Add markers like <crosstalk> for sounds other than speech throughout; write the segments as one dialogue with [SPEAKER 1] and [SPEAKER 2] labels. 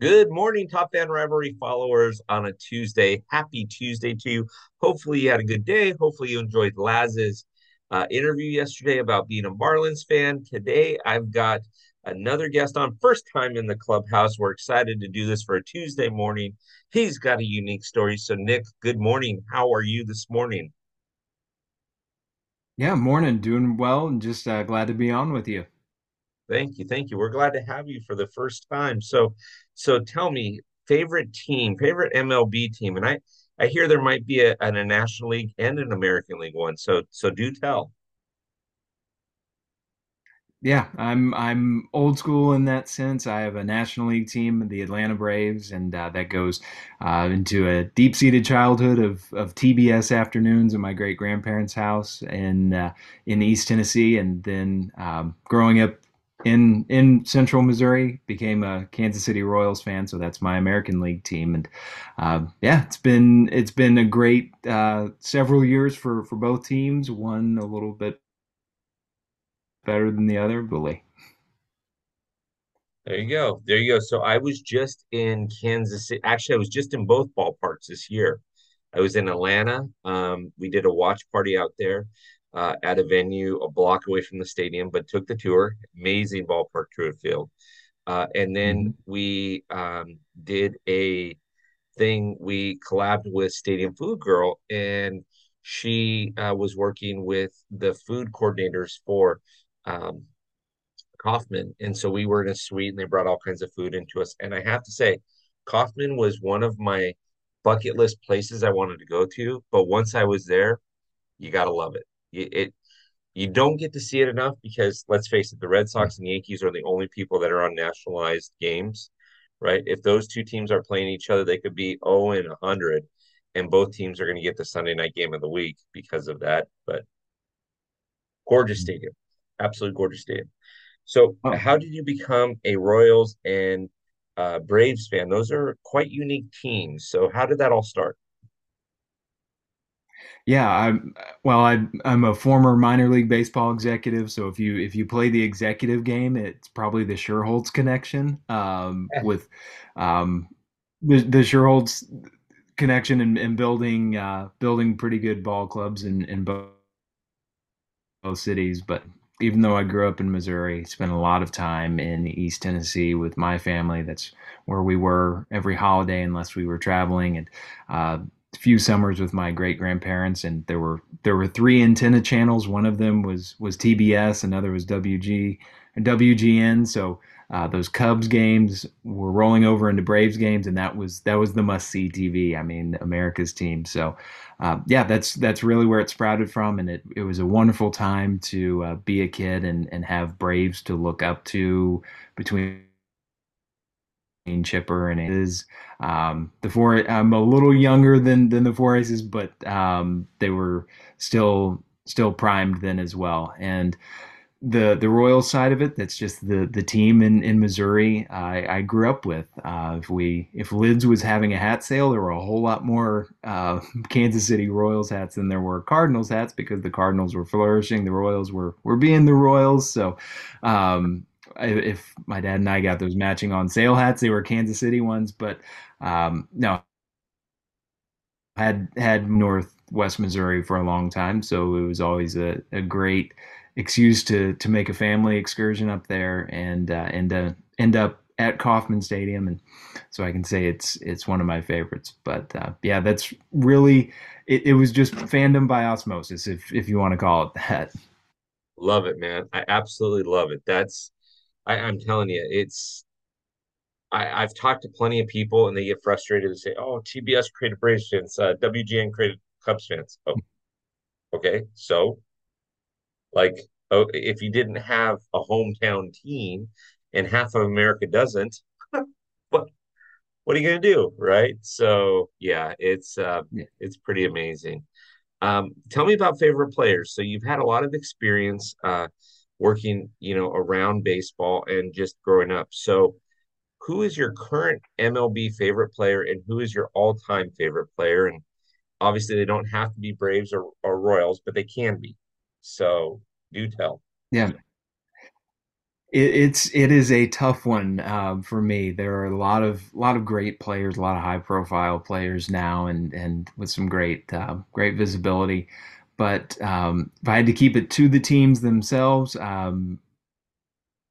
[SPEAKER 1] Good morning, Top Fan Rivalry followers on a Tuesday. Happy Tuesday to you. Hopefully, you had a good day. Hopefully, you enjoyed Laz's uh, interview yesterday about being a Marlins fan. Today, I've got another guest on, first time in the clubhouse. We're excited to do this for a Tuesday morning. He's got a unique story. So, Nick, good morning. How are you this morning?
[SPEAKER 2] Yeah, morning, doing well, and just uh, glad to be on with you.
[SPEAKER 1] Thank you. Thank you. We're glad to have you for the first time. So, so tell me, favorite team, favorite MLB team, and I, I hear there might be a, a National League and an American League one. So, so do tell.
[SPEAKER 2] Yeah, I'm I'm old school in that sense. I have a National League team, the Atlanta Braves, and uh, that goes uh, into a deep-seated childhood of, of TBS afternoons in my great grandparents' house in uh, in East Tennessee, and then um, growing up in in Central Missouri, became a Kansas City Royals fan. So that's my American League team, and uh, yeah, it's been it's been a great uh, several years for for both teams. One a little bit better than the other, bully.
[SPEAKER 1] There you go. There you go. So I was just in Kansas City. Actually, I was just in both ballparks this year. I was in Atlanta. Um, we did a watch party out there uh, at a venue a block away from the stadium, but took the tour. Amazing ballpark, Truist Field. Uh, and then
[SPEAKER 2] hmm
[SPEAKER 1] we um, did a thing. We collabed with Stadium Food Girl, and she uh, was working with the food coordinators for um, Kauffman. And so we were in a suite and they brought all kinds of food into us. And I have to say, Kauffman was one of my bucket list places I wanted to go to. But once I was there, you got to love it. It. It you don't get to see it enough because let's face it, the Red Sox and Yankees are the only people that are on nationalized games, right? If those two teams are playing each other, they could be 0 and 100, and both teams are going to get the Sunday night game of the week because of that. But gorgeous stadium, absolutely gorgeous stadium. So,
[SPEAKER 2] Oh,
[SPEAKER 1] how did you become a Royals and uh, Braves fan? Those are quite unique teams. So, how did that all start?
[SPEAKER 2] Yeah. I'm well. I I'm a former minor league baseball executive. So if you if you play the executive game, it's probably the Schuerholz connection um, with um, the the Schuerholz connection and, and building uh, building pretty good ball clubs in in both, both cities. But even though I grew up in Missouri, spent a lot of time in East Tennessee with my family. That's where we were every holiday, unless we were traveling, and uh, few summers with my great grandparents. And there were there were three antenna channels. One of them was was TBS, another was WG WGN. So uh, those Cubs games were rolling over into Braves games, and that was that was the must see TV. I mean, America's team. So uh, yeah, that's that's really where it sprouted from, and it, it was a wonderful time to uh, be a kid and and have Braves to look up to between Chipper and is um, the four. I'm a little younger than than the four aces, but um, they were still still primed then as well, and the the Royals side of it, that's just the the team in in Missouri I, I grew up with. Uh, if we if Lids was having a hat sale, there were a whole lot more uh, <laughs> Kansas City Royals hats than there were Cardinals hats because the Cardinals were flourishing, the Royals were were being the Royals. So. Um, if my dad and I got those matching on sale hats, they were Kansas City ones, but um, no, had had Northwest Missouri for a long time, so it was always a, a great excuse to to make a family excursion up there and uh, and uh, end up at Kauffman Stadium, and so I can say it's it's one of my favorites. But uh, yeah, that's really it, it was just fandom by osmosis, if if you want to call it that.
[SPEAKER 1] Love it, man. I absolutely love it. That's I, I'm telling you, it's I, I've talked to plenty of people and they get frustrated and say, "Oh, TBS created Braves fans, uh, WGN created Cubs fans." Oh, okay. So, like, oh, if you didn't have a hometown team and half of America doesn't, <laughs> what what are you gonna do, right? So, yeah, it's uh,
[SPEAKER 2] Yeah.
[SPEAKER 1] it's pretty amazing. Um, tell me about favorite players. So you've had a lot of experience uh, working, you know, around baseball and just growing up. So who is your current MLB favorite player and who is your all-time favorite player? And obviously they don't have to be Braves or, or Royals, but they can be. So do tell.
[SPEAKER 2] Yeah, it, it's it is a tough one um, for me. There are a lot of lot of great players, a lot of high profile players now, and and with some great uh, great visibility. But um, if I had to keep it to the teams themselves, um,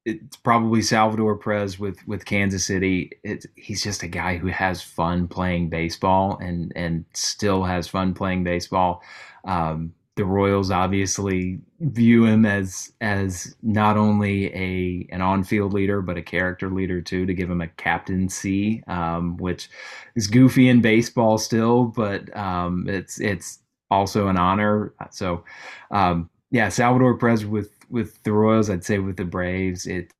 [SPEAKER 2] it's probably Salvador Perez with with Kansas City. It, he's just a guy who has fun playing baseball and and still has fun playing baseball. Um, the Royals obviously view him as as not only a an on field leader but a character leader too. To give him a captaincy, um, which is goofy in baseball still, but um, it's it's also an honor. So, um, yeah, Salvador Perez with with the Royals, I'd say with the Braves, it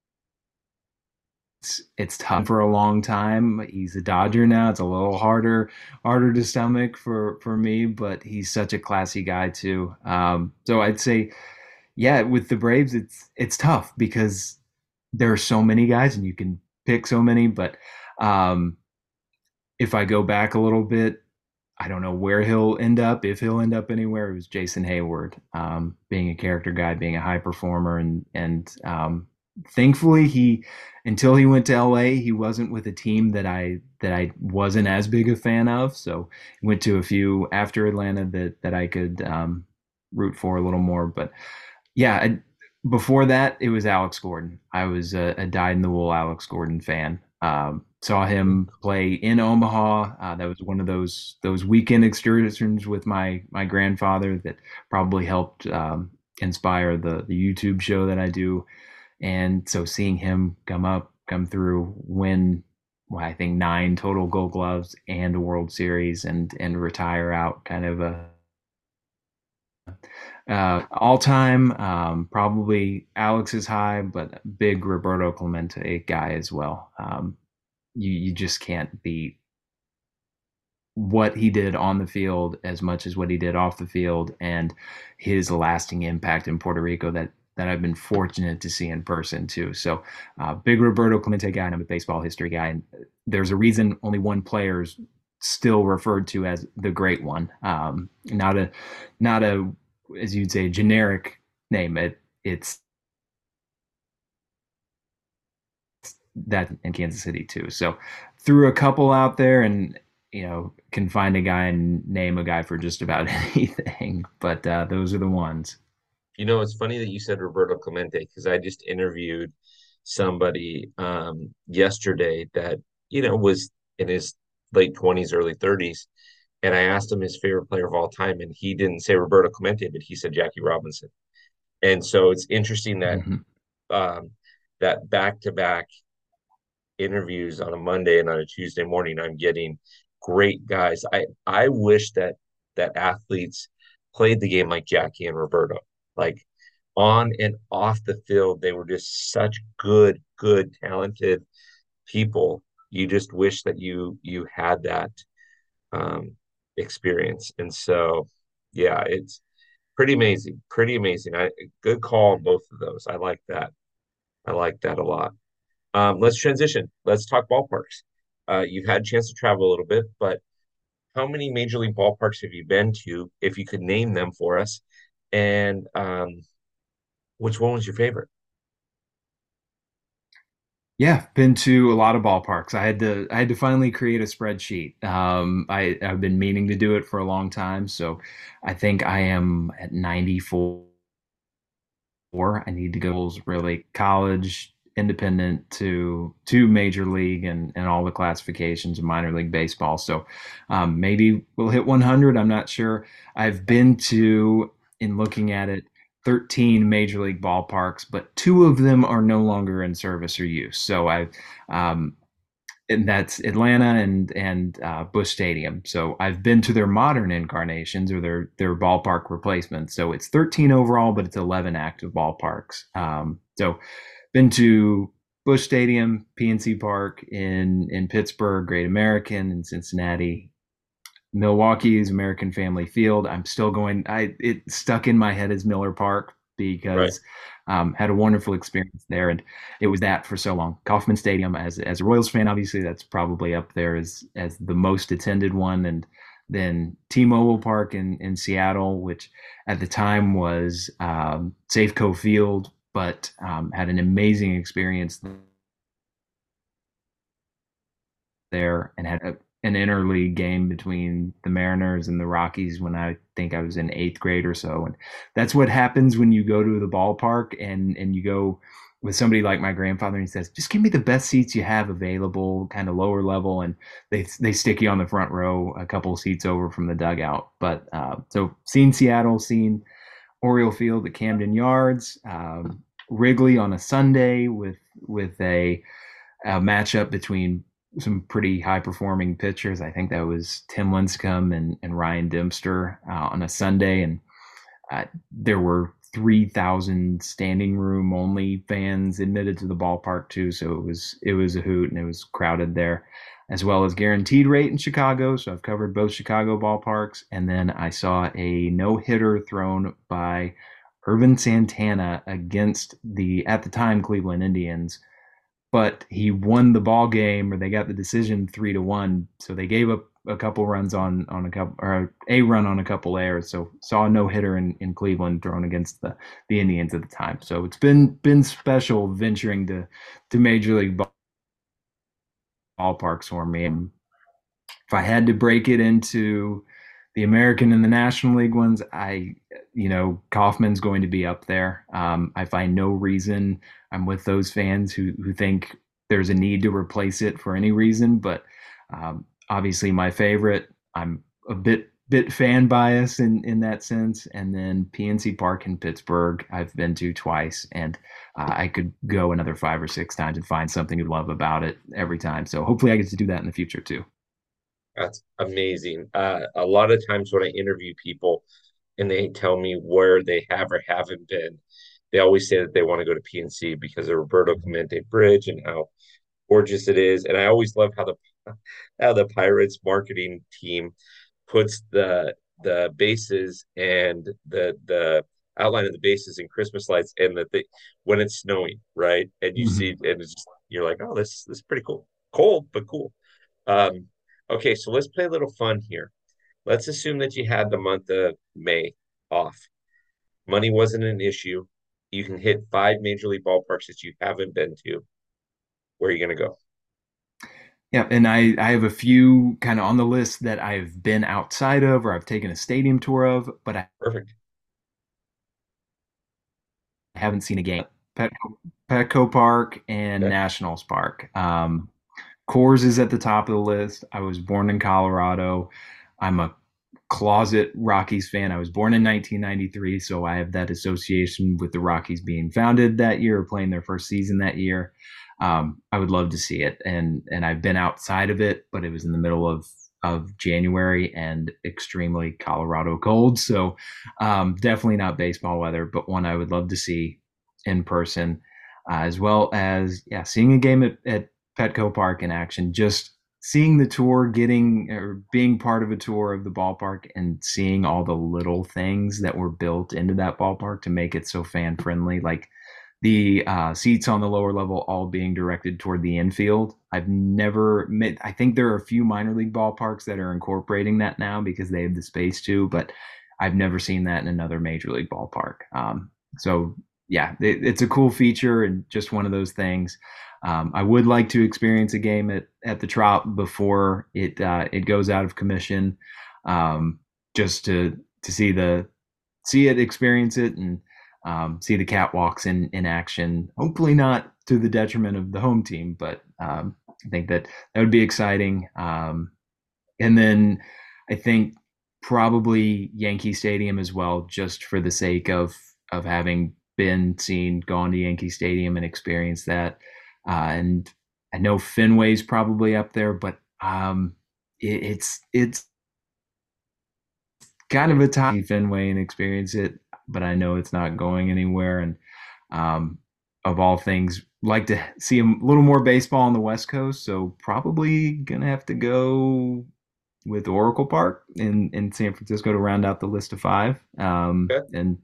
[SPEAKER 2] it's it's tough for a long time. He's a Dodger now. It's a little harder harder to stomach for for me, but he's such a classy guy too. Um, so I'd say, yeah, with the Braves, it's it's tough because there are so many guys and you can pick so many. But um, if I go back a little bit, I don't know where he'll end up, if he'll end up anywhere. It was Jason Heyward, um, being a character guy, being a high performer, and and um, thankfully he, until he went to LA, he wasn't with a team that I that I wasn't as big a fan of. So went to a few after Atlanta that that I could um, root for a little more. But yeah, I, before that, it was Alex Gordon. I was a, a dyed in the wool Alex Gordon fan. Um, saw him play in Omaha. Uh, that was one of those those weekend excursions with my my grandfather that probably helped um, inspire the the YouTube show that I do. And so seeing him come up, come through, win, well, I think nine total Gold Gloves and a World Series, and and retire out kind of a uh, all time, um, probably Alex is high, but big Roberto Clemente guy as well. Um, you you just can't beat what he did on the field as much as what he did off the field and his lasting impact in Puerto Rico that that I've been fortunate to see in person too. So, uh, big Roberto Clemente guy, and I'm a baseball history guy, and there's a reason only one player is still referred to as the great one. Um, not a, not a, as you'd say, generic name. It it's that in Kansas City too. So threw a couple out there and you know can find a guy and name a guy for just about <laughs> anything. But uh, those are the ones.
[SPEAKER 1] You know, it's funny that you said Roberto Clemente because I just interviewed somebody um, yesterday that you know was in his late twenties, early thirties, and I asked him his favorite player of all time, and he didn't say Roberto Clemente, but he said Jackie Robinson. And so it's interesting that mm-hmm. um, that back to back interviews on a Monday and on a Tuesday morning, I'm getting great guys. I I wish that that athletes played the game like Jackie and Roberto, like on and off the field. They were just such good, good, talented people. You just wish that you you had that um, experience. And so, yeah, it's pretty amazing, pretty amazing. I good call on both of those. I like that. I like that a lot. Um, let's transition. Let's talk ballparks. Uh, you've had a chance to travel a little bit, but how many major league ballparks have you been to? If you could name them for us, and um, which one was your favorite?
[SPEAKER 2] Yeah, been to a lot of ballparks. I had to I had to finally create a spreadsheet. Um, I I've been meaning to do it for a long time, so I think I am at 94. I need to go really college, independent to to major league and and all the classifications of minor league baseball. So um, maybe we'll hit 100. I'm not sure. I've been to in looking at it 13 major league ballparks, but two of them are no longer in service or use. So I've um, and that's Atlanta and and uh, Busch Stadium. So I've been to their modern incarnations or their their ballpark replacements. So it's 13 overall, but it's 11 active ballparks. Um, so been to Busch Stadium, PNC Park in in Pittsburgh, Great American in Cincinnati, Milwaukee's American Family Field. I'm still going. I it stuck in my head as Miller Park because right. um, had a wonderful experience there, and it was that for so long. Kauffman Stadium, as as a Royals fan, obviously that's probably up there as as the most attended one, and then T-Mobile Park in in Seattle, which at the time was um, Safeco Field but um, had an amazing experience there and had a, an interleague game between the Mariners and the Rockies when I think I was in eighth grade or so. And that's what happens when you go to the ballpark and and you go with somebody like my grandfather and he says, just give me the best seats you have available, kind of lower level, and they they stick you on the front row, a couple seats over from the dugout. But uh, so seeing Seattle, seeing Oriole Field at Camden Yards, um, Wrigley on a Sunday with with a, a matchup between some pretty high performing pitchers. I think that was Tim Lincecum and, and Ryan Dempster uh, on a Sunday, and uh, there were 3,000 standing room only fans admitted to the ballpark too. So it was it was a hoot and it was crowded there, as well as guaranteed rate in Chicago. So I've covered both Chicago ballparks, and then I saw a no hitter thrown by Ervin Santana against the at the time Cleveland Indians but he won the ball game or they got the decision three to one. So they gave up a couple runs on on a couple or a run on a couple errors. So saw a no hitter in, in Cleveland thrown against the the Indians at the time. So it's been been special venturing to to major league ball, ballparks for me. And if I had to break it into the American and the National League ones, I, you know, Kauffman's going to be up there. Um, I find no reason. I'm with those fans who who think there's a need to replace it for any reason, but um, obviously my favorite. I'm a bit bit fan bias in in that sense, and then PNC Park in Pittsburgh I've been to twice, and uh, I could go another five or six times and find something to love about it every time. So hopefully I get to do that in the future too.
[SPEAKER 1] That's amazing. Uh, a lot of times when I interview people and they tell me where they have or haven't been, they always say that they want to go to PNC because of Roberto Clemente Bridge and how gorgeous it is. And I always love how the <laughs> how the Pirates marketing team puts the the bases and the the outline of the bases and Christmas lights and the thing when it's snowing, right? And you mm-hmm. see and it's just, you're like, oh, this this is pretty cool. Cold, but cool. Um, Okay, so let's play a little fun here. Let's assume that you had the month of May off. Money wasn't an issue. You can hit five major league ballparks that you haven't been to. Where are you going to go?
[SPEAKER 2] Yeah, and I, I have a few kind of on the list that I've been outside of or I've taken a stadium tour of, but I
[SPEAKER 1] perfect.
[SPEAKER 2] haven't seen a game. Petco, Petco Park and okay. Nationals Park. Um, Coors is at the top of the list. I was born in Colorado. I'm a closet Rockies fan. I was born in 1993, so I have that association with the Rockies being founded that year, or playing their first season that year. Um, I would love to see it, and and I've been outside of it, but it was in the middle of of January and extremely Colorado cold, so um, definitely not baseball weather, but one I would love to see in person, uh, as well as yeah, seeing a game at, at Petco Park in action. Just seeing the tour, getting or being part of a tour of the ballpark, and seeing all the little things that were built into that ballpark to make it so fan friendly, like the uh, seats on the lower level all being directed toward the infield. I've never met, I think there are a few minor league ballparks that are incorporating that now because they have the space to, but I've never seen that in another major league ballpark. Um, so yeah, it, it's a cool feature and just one of those things. Um, I would like to experience a game at, at the Trop before it uh, it goes out of commission, um, just to to see the see it, experience it, and um, see the catwalks in in action. Hopefully not to the detriment of the home team, but um, I think that that would be exciting. Um, and then I think probably Yankee Stadium as well, just for the sake of of having been seen, gone to Yankee Stadium and experienced that. Uh, and I know Fenway's probably up there, but um, it, it's it's kind of a tiny Fenway and experience it, but I know it's not going anywhere. And um, of all things, like to see a little more baseball on the West Coast, so probably gonna have to go with Oracle Park in in San Francisco to round out the list of five. Um, okay. And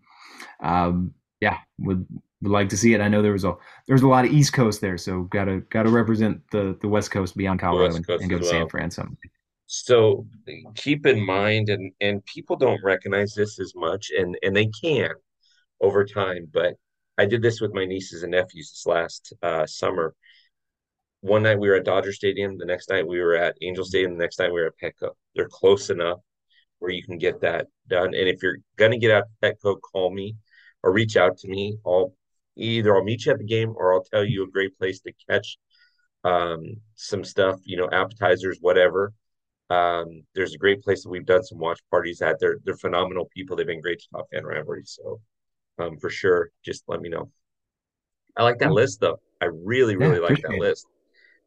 [SPEAKER 2] um, yeah, would would like to see it. I know there was a there was a lot of East Coast there, so gotta gotta represent the the West Coast beyond Colorado and, and, go to well. San Fran. So
[SPEAKER 1] keep in mind, and and people don't recognize this as much, and and they can over time, but I did this with my nieces and nephews this last uh, summer. One night we were at Dodger Stadium. The next night we were at Angel Stadium. The next night we were at Petco. They're close enough where you can get that done. And if you're gonna get out to Petco, call me or reach out to me. I'll either I'll meet you at the game or I'll tell you a great place to catch um, some stuff, you know, appetizers, whatever. Um, there's a great place that we've done some watch parties at. They're they're phenomenal people. They've been great to Top Fan Rivalry. So um, for sure, just let me know. I like that list though. I really, really yeah, like that it. list.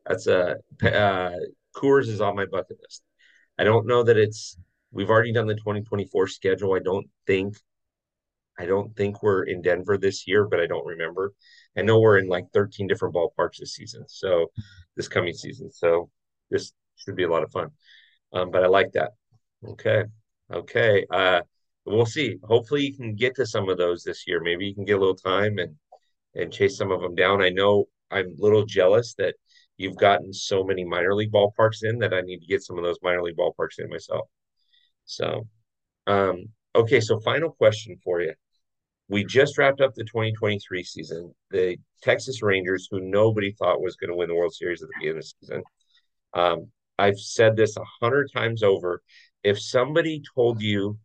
[SPEAKER 1] That's a uh, Coors is on my bucket list. I don't know that it's. We've already done the 2024 schedule. I don't think. I don't think we're in Denver this year, but I don't remember. I know we're in like 13 different ballparks this season. So this coming season. So this should be a lot of fun. Um, but I like that. Okay. Okay. Uh, we'll see. Hopefully you can get to some of those this year. Maybe you can get a little time and and chase some of them down. I know I'm a little jealous that you've gotten so many minor league ballparks in that I need to get some of those minor league ballparks in myself. So, um, okay. So final question for you we just wrapped up the 2023 season. The Texas Rangers, who nobody thought was going to win the World Series at the beginning of the season. Um, I've said this a hundred times over. If somebody told you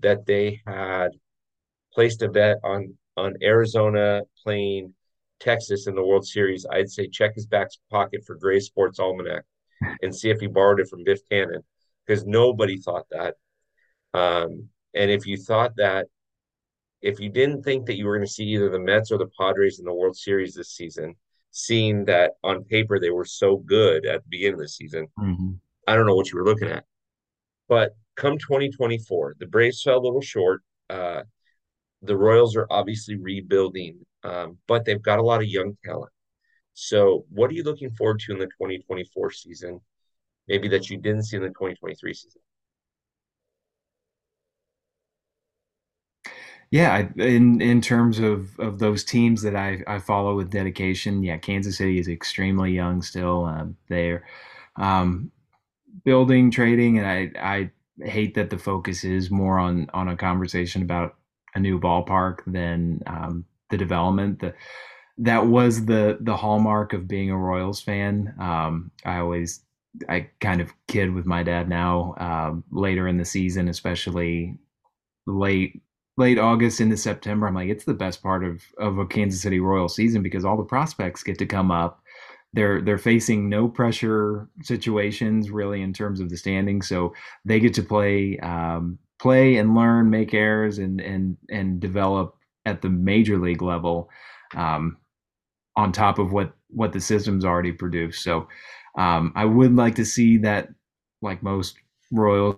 [SPEAKER 1] that they had placed a bet on on Arizona playing Texas in the World Series, I'd say check his back pocket for Grays Sports Almanac and see if he borrowed it from Biff Tannen because nobody thought that. Um, and if you thought that, if you didn't think that you were going to see either the Mets or the Padres in the World Series this season, seeing that on paper they were so good at the beginning of the season, mm-hmm. I don't know what you were looking at. But come 2024, the Braves fell a little short. Uh, the Royals are obviously rebuilding, um, but they've got a lot of young talent. So, what are you looking forward to in the 2024 season? Maybe that you didn't see in the 2023 season.
[SPEAKER 2] Yeah, in in terms of of those teams that I I follow with dedication, yeah, Kansas City is extremely young still. Um, they're um, building, trading, and I I hate that the focus is more on on a conversation about a new ballpark than um, the development. The, that was the the hallmark of being a Royals fan. Um, I always I kind of kid with my dad now. Uh, later in the season, especially late late August into September, I'm like, it's the best part of of a Kansas City Royal season because all the prospects get to come up. They're they're facing no pressure situations really in terms of the standing, so they get to play um, play and learn, make errors, and and and develop at the major league level. Um, on top of what what the system's already produced. So um, I would like to see that, like most Royals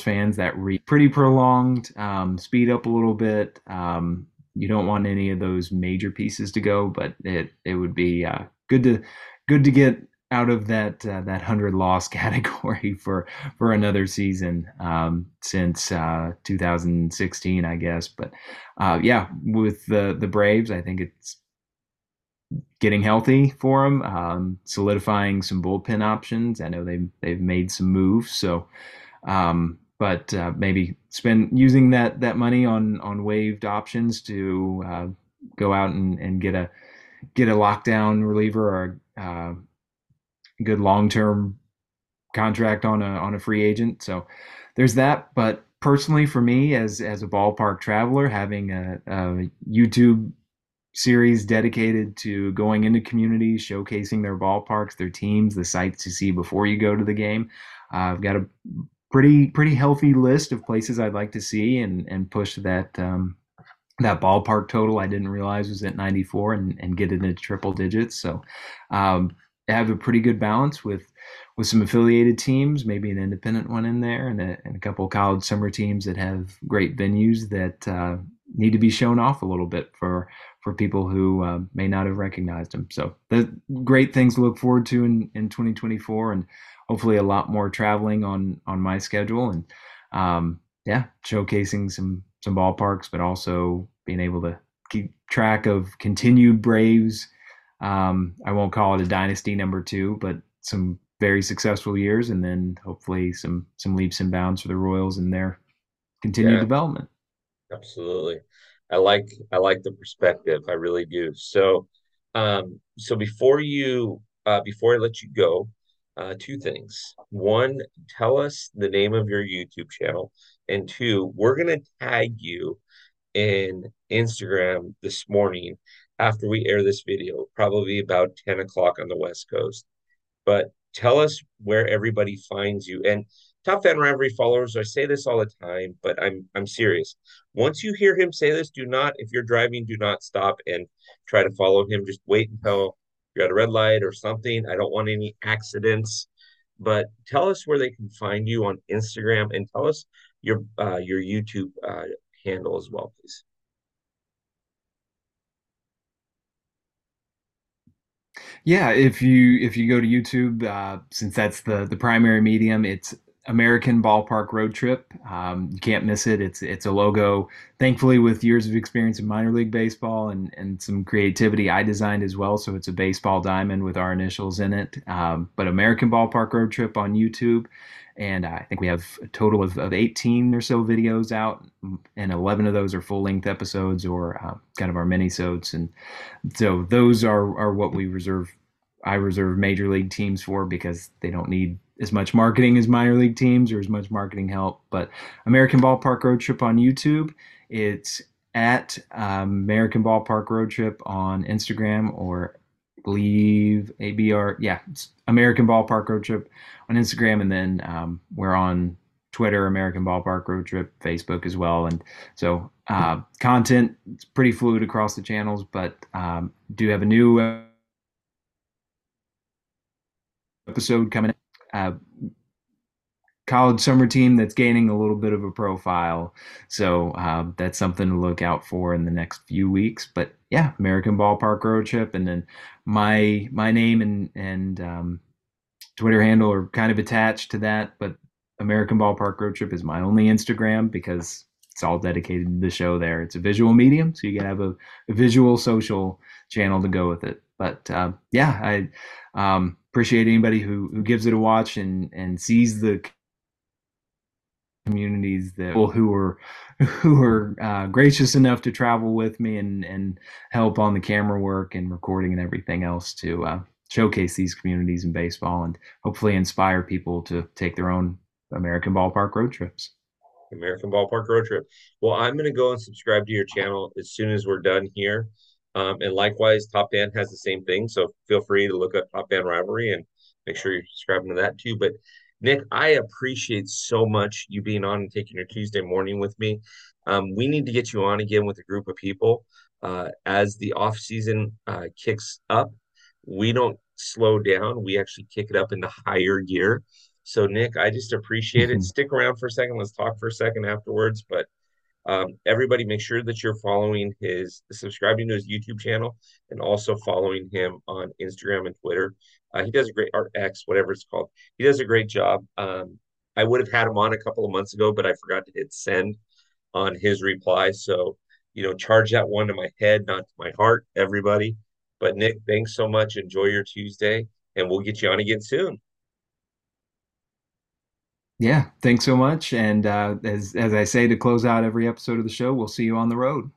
[SPEAKER 2] fans that pretty prolonged, um, speed up a little bit. Um, you don't want any of those major pieces to go, but it it would be uh, good to good to get out of that uh, that hundred loss <laughs> category for for another season um, since uh, 2016, I guess. But uh, yeah, with the the Braves, I think it's getting healthy for them, um, solidifying some bullpen options. I know they've they've made some moves, so um, but uh, maybe spend using that that money on on waived options to uh, go out and, and get a get a lockdown reliever or a uh, good long term contract on a on a free agent. So there's that. But personally, for me as as a ballpark traveler, having a, a YouTube series dedicated to going into communities, showcasing their ballparks, their teams, the sites to see before you go to the game. Uh, I've got a pretty pretty healthy list of places I'd like to see and and push that um, that ballpark total I didn't realize was at 94 and, and get it into triple digits. So um, have a pretty good balance with with some affiliated teams, maybe an independent one in there, and a, and a couple college summer teams that have great venues that uh, need to be shown off a little bit for for people who uh, may not have recognized them. So the great things to look forward to in, in 2024 and hopefully a lot more traveling on on my schedule and um, yeah, showcasing some some ballparks, but also being able to keep track of continued Braves. Um, I won't call it a dynasty number two, but some very successful years, and then hopefully some some leaps and bounds for the Royals in their continued yeah, development.
[SPEAKER 1] Absolutely. I like I like the perspective. I really do. So, um, so before you uh, before I let you go, uh, two things. One, tell us the name of your YouTube channel, and two, we're gonna tag you in Instagram this morning after we air this video, probably about 10 o'clock on the West Coast. But tell us where everybody finds you. And Top Fan Rivalry followers, I say this all the time, but I'm I'm serious. Once you hear him say this, do not, if you're driving, do not stop and try to follow him. Just wait until you're at a red light or something. I don't want any accidents. But tell us where they can find you on Instagram and tell us your uh, your YouTube uh, handle as well, please.
[SPEAKER 2] Yeah, if you if you go to YouTube, uh, since that's the the primary medium, it's American Ballpark Road Trip. Um, you can't miss it. It's it's a logo. Thankfully, with years of experience in minor league baseball and and some creativity, I designed as well. So it's a baseball diamond with our initials in it. Um, but American Ballpark Road Trip on YouTube, and I think we have a total of, of 18 or so videos out, and 11 of those are full length episodes or uh, kind of our mini-sodes. And so those are are what we reserve. I reserve major league teams for because they don't need as much marketing as minor league teams or as much marketing help. But American Ballpark Road Trip on YouTube, it's at um, American Ballpark Road Trip on Instagram or leave ABR. Yeah, it's American Ballpark Road Trip on Instagram, and then um, we're on Twitter, American Ballpark Road Trip, Facebook as well. And so uh, content it's pretty fluid across the channels, but um, do have a new episode coming uh, college summer team that's gaining a little bit of a profile. So uh, that's something to look out for in the next few weeks. But yeah, American Ballpark Road Trip, and then my my name and and um, Twitter handle are kind of attached to that. But American Ballpark Road Trip is my only Instagram because it's all dedicated to the show there. It's a visual medium, so you can have a, a visual social channel to go with it. But uh, yeah, I um, appreciate anybody who who gives it a watch and and sees the communities that well, who are <laughs> who are uh, gracious enough to travel with me and and help on the camera work and recording and everything else to uh, showcase these communities in baseball and hopefully inspire people to take their own American ballpark road trips.
[SPEAKER 1] American ballpark road trip. Well, I'm going to go and subscribe to your channel as soon as we're done here. Um, and likewise, Top Fan has the same thing. So feel free to look up Top Fan Rivalry and make sure you're subscribing to that too. But Nick, I appreciate so much you being on and taking your Tuesday morning with me. Um, we need to get you on again with a group of people uh, as the off season uh, kicks up. We don't slow down; we actually kick it up into higher gear. So, Nick, I just appreciate it. Stick around for a second. Let's talk for a second afterwards. But um, everybody, make sure that you're following his, subscribing to his YouTube channel, and also following him on Instagram and Twitter. Uh, he does a great art X, whatever it's called. He does a great job. Um, I would have had him on a couple of months ago, but I forgot to hit send on his reply. So, you know, charge that one to my head, not to my heart, everybody. But Nick, thanks so much. Enjoy your Tuesday, and we'll get you on again soon.
[SPEAKER 2] Yeah, thanks so much. And uh, as as I say to close out every episode of the show, we'll see you on the road.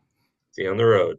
[SPEAKER 1] See you on the road.